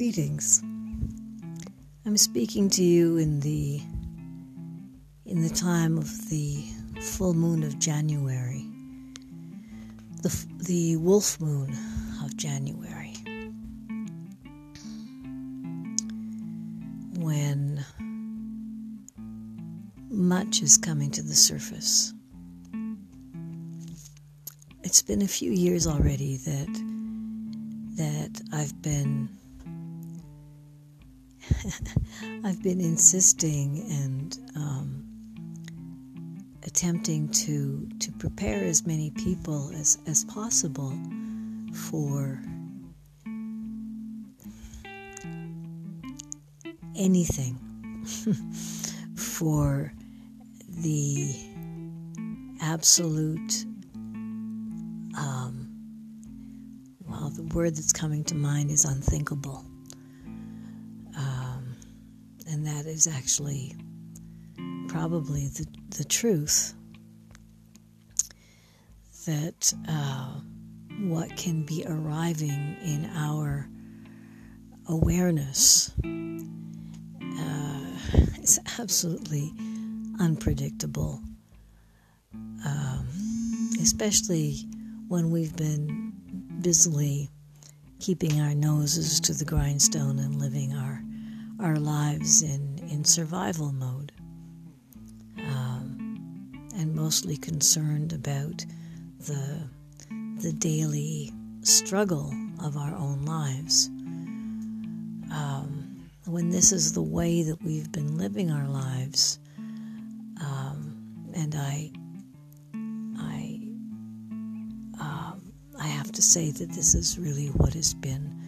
Greetings. I'm speaking to you in the in the time of the full moon of January, the the wolf moon of January, when much is coming to the surface. It's been a few years already that that I've been I've been insisting and um, attempting to to prepare as many people as as possible for anything for the absolute um, well the word that's coming to mind is unthinkable and that is actually probably the, the truth that uh, what can be arriving in our awareness uh, is absolutely unpredictable, um, especially when we've been busily keeping our noses to the grindstone and living our our lives in, in survival mode um, and mostly concerned about the, the daily struggle of our own lives. Um, when this is the way that we've been living our lives, um, and I, I, um, I have to say that this is really what has been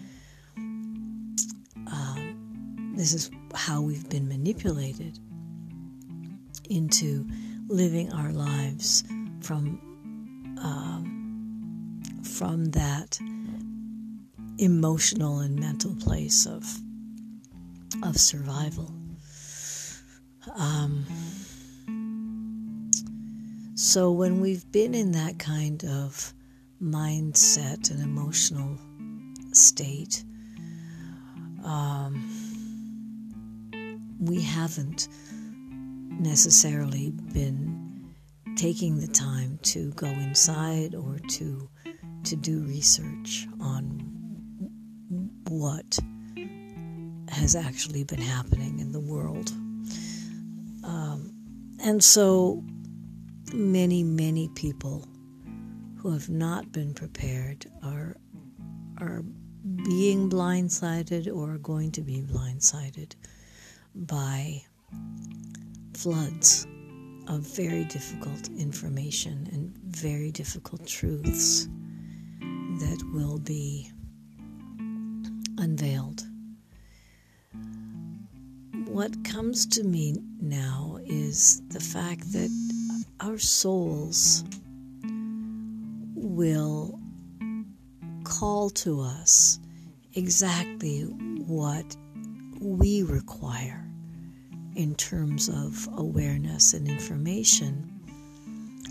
this is how we've been manipulated into living our lives from um, from that emotional and mental place of of survival. Um, so when we've been in that kind of mindset and emotional state, um, we haven't necessarily been taking the time to go inside or to to do research on what has actually been happening in the world. Um, and so many, many people who have not been prepared are are being blindsided or are going to be blindsided by floods of very difficult information and very difficult truths that will be unveiled. What comes to me now is the fact that our souls will call to us exactly what we require in terms of awareness and information,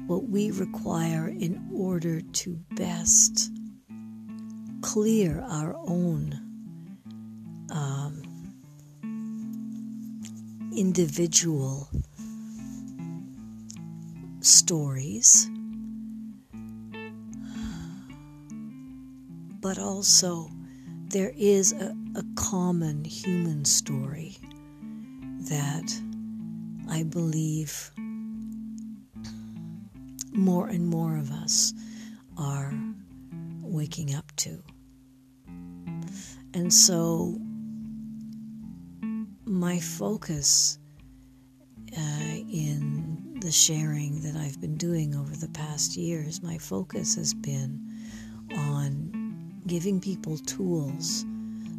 what we require in order to best clear our own um, individual stories, but also there is a, a common human story that I believe more and more of us are waking up to. And so, my focus uh, in the sharing that I've been doing over the past years, my focus has been on giving people tools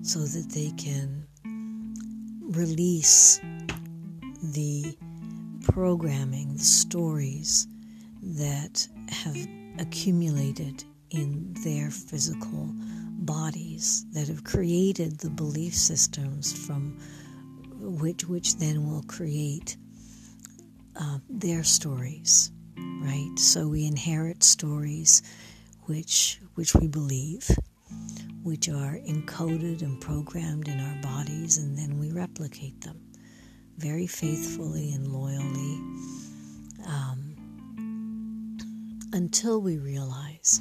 so that they can release the programming, the stories that have accumulated in their physical bodies that have created the belief systems from which which then will create uh, their stories right? So we inherit stories which which we believe which are encoded and programmed in our bodies, and then we replicate them very faithfully and loyally um, until we realize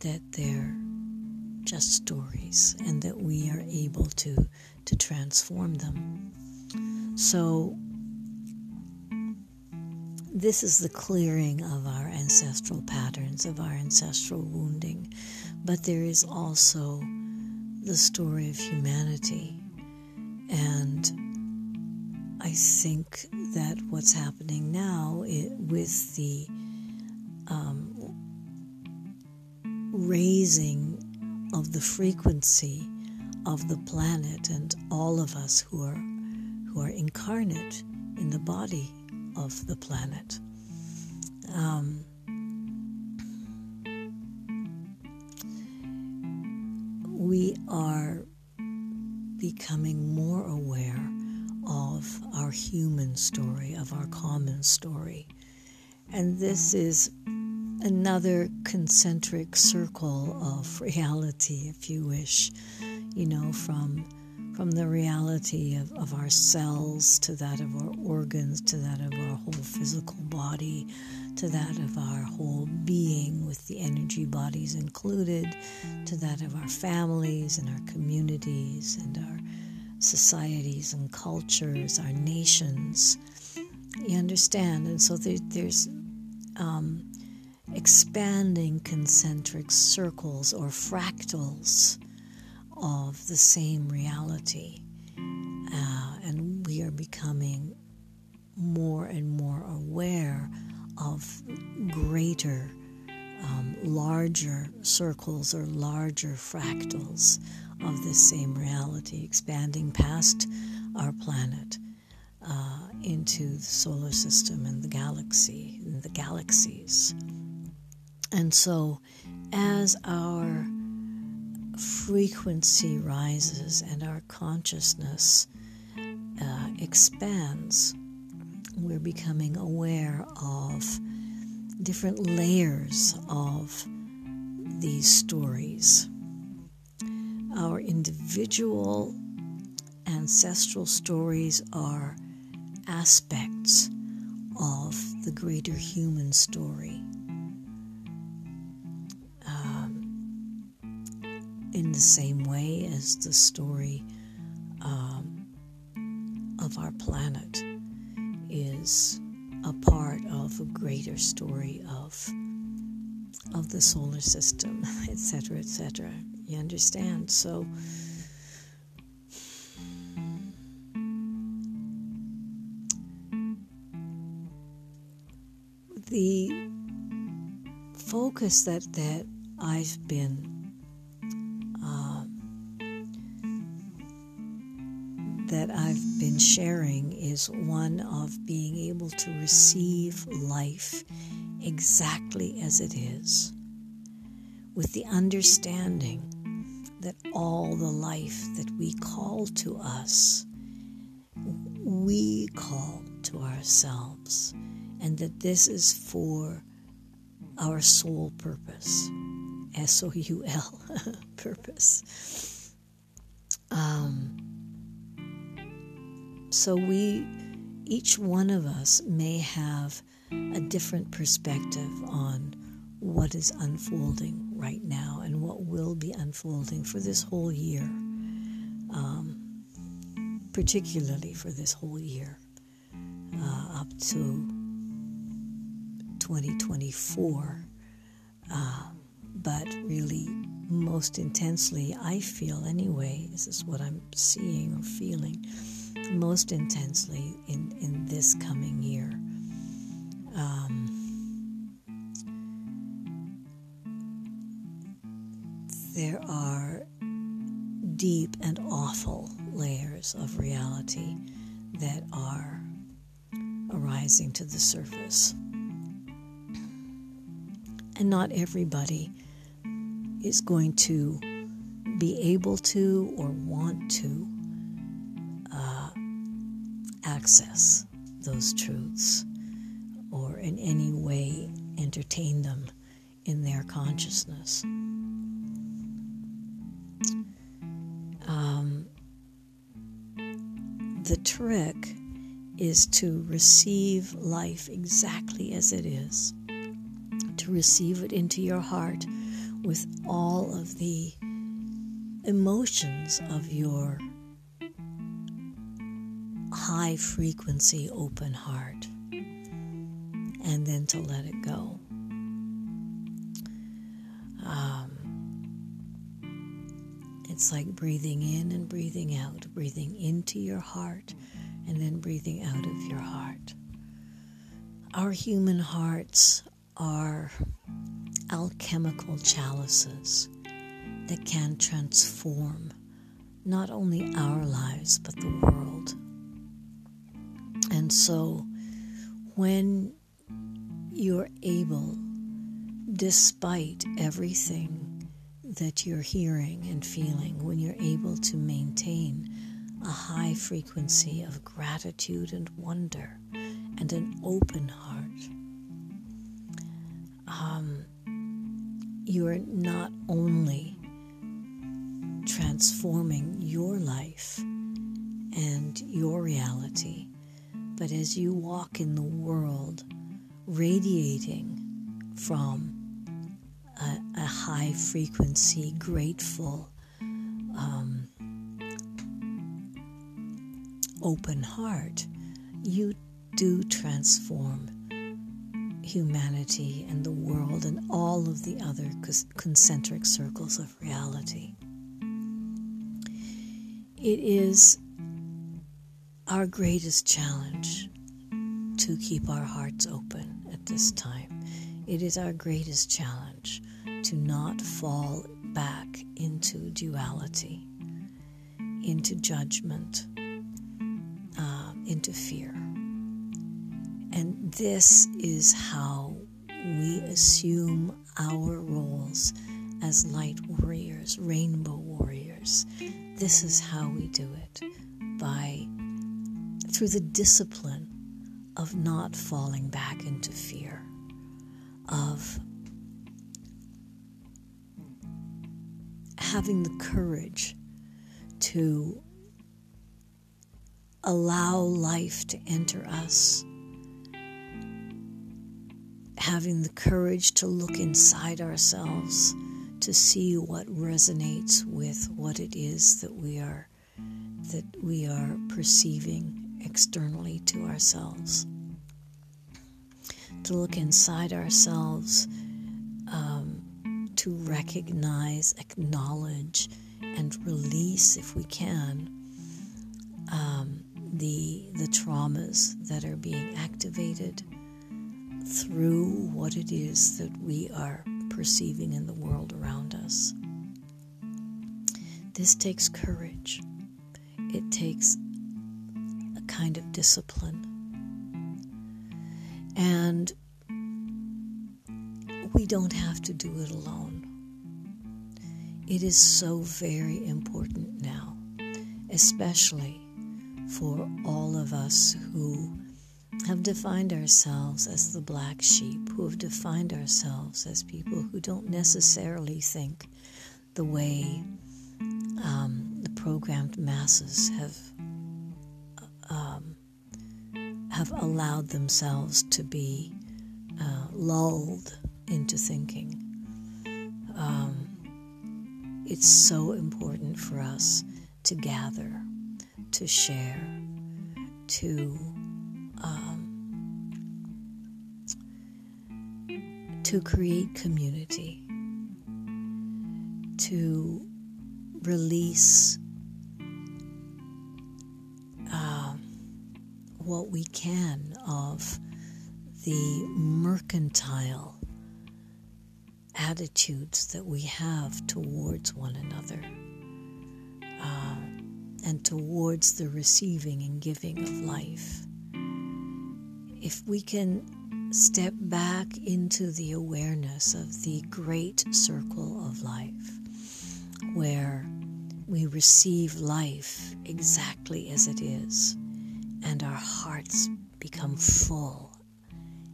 that they're just stories and that we are able to to transform them. So this is the clearing of our ancestral patterns, of our ancestral wounding, but there is also the story of humanity. And I think that what's happening now it, with the um, raising of the frequency of the planet and all of us who are who are incarnate in the body of the planet. Um, we are becoming more aware of our human story, of our common story. And this is another concentric circle of reality, if you wish, you know, from from the reality of, of our cells to that of our organs to that of our whole physical body to that of our whole being with the energy bodies included to that of our families and our communities and our societies and cultures our nations. You understand? And so there, there's um, expanding concentric circles or fractals of the same reality. Uh, and we are becoming more and more aware of greater, um, larger circles or larger fractals of this same reality, expanding past our planet uh, into the solar system and the galaxy and the galaxies. And so, as our frequency rises and our consciousness uh, expands, we're becoming aware of different layers of these stories. Our individual ancestral stories are aspects of the greater human story. In the same way as the story um, of our planet is a part of a greater story of of the solar system, etc., etc. You understand? So. The focus that, that I've been sharing is one of being able to receive life exactly as it is, with the understanding that all the life that we call to us, we call to ourselves, and that this is for our soul purpose. S O U L purpose. Um, so we, each one of us, may have a different perspective on what is unfolding right now and what will be unfolding for this whole year, um, particularly for this whole year uh, up to 2024. Uh, but really, most intensely, I feel anyway, this is what I'm seeing or feeling most intensely in, in this coming year. Um, there are deep and awful layers of reality that are arising to the surface. And not everybody is going to be able to or want to access those truths or in any way entertain them in their consciousness. Um, the trick is to receive life exactly as it is, to receive it into your heart with all of the emotions of your high frequency open heart, and then to let it go. Um, it's like breathing in and breathing out, breathing into your heart and then breathing out of your heart. Our human hearts are alchemical chalices that can transform not only our lives but the world. And so when you're able, despite everything that you're hearing and feeling, when you're able to maintain a high frequency of gratitude and wonder and an open heart, um, you're not only transforming your life and your reality, but as you walk in the world, radiating from a, a high frequency, grateful, um, open heart, you do transform humanity and the world and all of the other concentric circles of reality. It is our greatest challenge to keep our hearts open at this time. It is our greatest challenge to not fall back into duality, into judgment, uh, into fear. And this is how we assume our roles as light warriors, rainbow warriors. This is how we do it by through the discipline of not falling back into fear, of having the courage to allow life to enter us, having the courage to look inside ourselves to see what resonates with what it is that we are that we are perceiving externally to ourselves. To look inside ourselves, um, to recognize, acknowledge, and release, if we can, um, the the traumas that are being activated through what it is that we are perceiving in the world around us. This takes courage. It takes kind of discipline. And we don't have to do it alone. It is so very important now, especially for all of us who have defined ourselves as the black sheep, who have defined ourselves as people who don't necessarily think the way um, the programmed masses have have allowed themselves to be uh, lulled into thinking. Um, it's so important for us to gather, to share, to um, to create community, to release what we can of the mercantile attitudes that we have towards one another uh, and towards the receiving and giving of life. If we can step back into the awareness of the great circle of life, where we receive life exactly as it is, and our hearts become full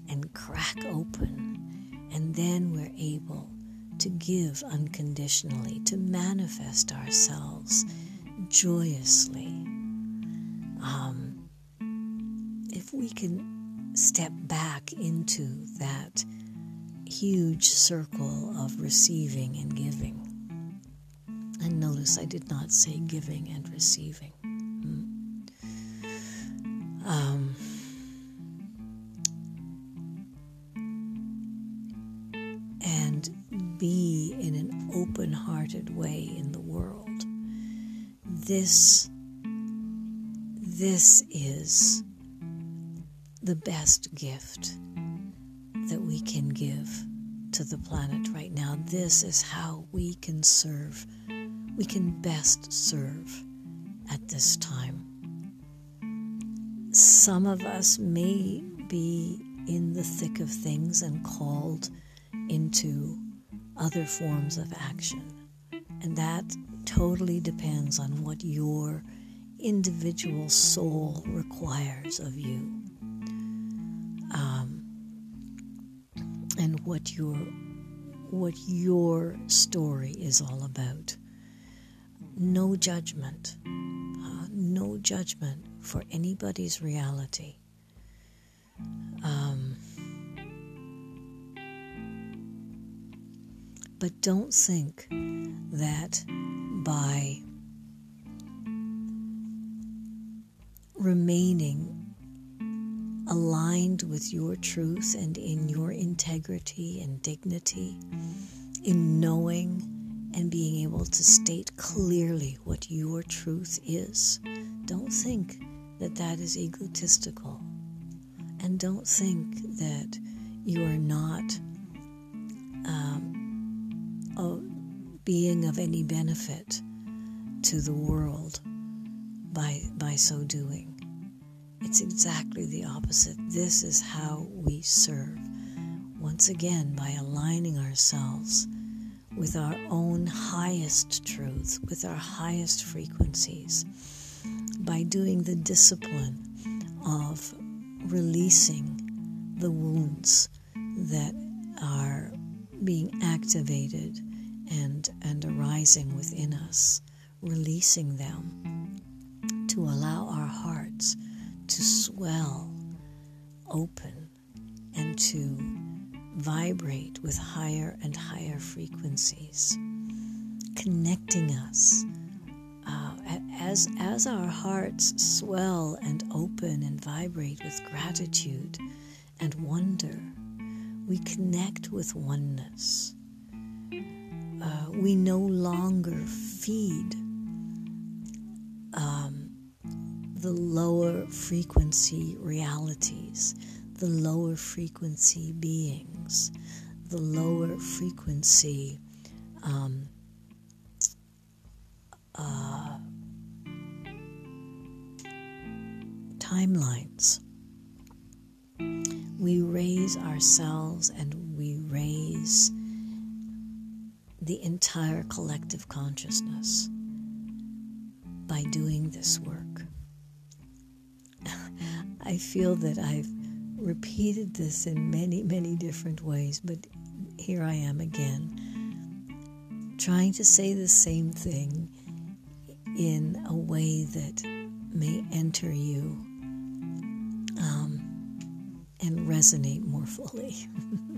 and crack open, and then we're able to give unconditionally, to manifest ourselves joyously Um, if we can step back into that huge circle of receiving and giving. And notice I did not say giving and receiving. Way in the world. This, this is the best gift that we can give to the planet right now. This is how we can serve, we can best serve at this time. Some of us may be in the thick of things and called into other forms of action. And that totally depends on what your individual soul requires of you. and what your what your story is all about. No judgment, uh, no judgment for anybody's reality. But don't think that by remaining aligned with your truth and in your integrity and dignity, in knowing and being able to state clearly what your truth is. Don't think that that is egotistical. And don't think that you are not um, a being of any benefit to the world by, by so doing. It's exactly the opposite. This is how we serve. Once again, by aligning ourselves with our own highest truths, with our highest frequencies, by doing the discipline of releasing the wounds that are being activated and, and arising within us, releasing them to allow our hearts to swell open and to vibrate with higher and higher frequencies, connecting us. Uh, as, as our hearts swell and open and vibrate with gratitude and wonder, we connect with oneness. Uh, we no longer feed um, the lower frequency realities, the lower frequency beings, the lower frequency um, uh, timelines. We raise ourselves and we raise the entire collective consciousness by doing this work. I feel that I've repeated this in many, many different ways, but here I am again, trying to say the same thing in a way that may enter you um, and resonate more fully.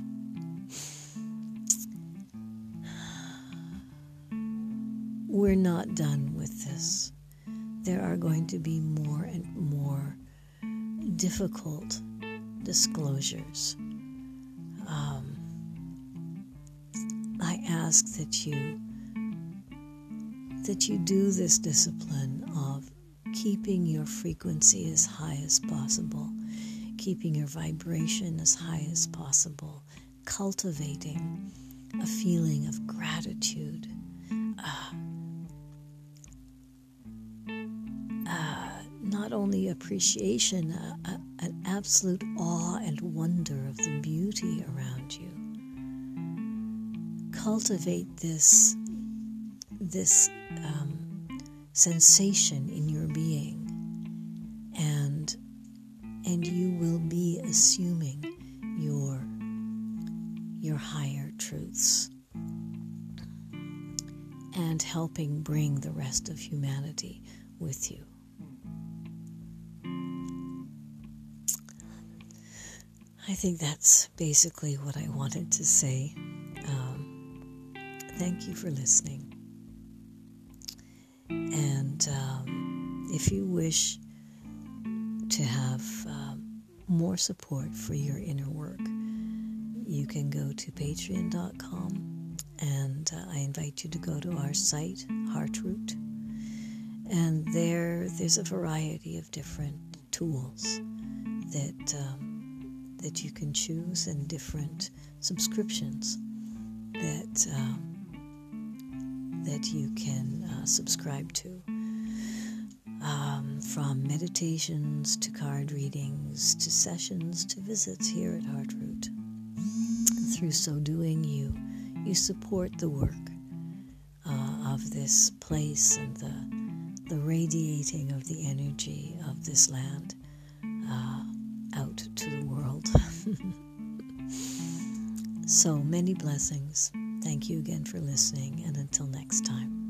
We're not done with this. There are going to be more and more difficult disclosures. Um, I ask that you that you do this discipline of keeping your frequency as high as possible, keeping your vibration as high as possible, cultivating a feeling of gratitude. Uh, not only appreciation, uh, uh, an absolute awe and wonder of the beauty around you. Cultivate this, this um, sensation in your being, and and you will be assuming your your higher truths and helping bring the rest of humanity with you. I think that's basically what I wanted to say. Um, thank you for listening. And um, if you wish to have um, more support for your inner work, you can go to patreon.com and uh, I invite you to go to our site, Heartroot. And there, there's a variety of different tools that um, that you can choose and different subscriptions that um, that you can uh, subscribe to. Um, from meditations to card readings to sessions to visits here at Heartroot. Through so doing, you you support the work uh, of this place and the the radiating of the energy of this land uh, out to the world. So many blessings. Thank you again for listening, and until next time.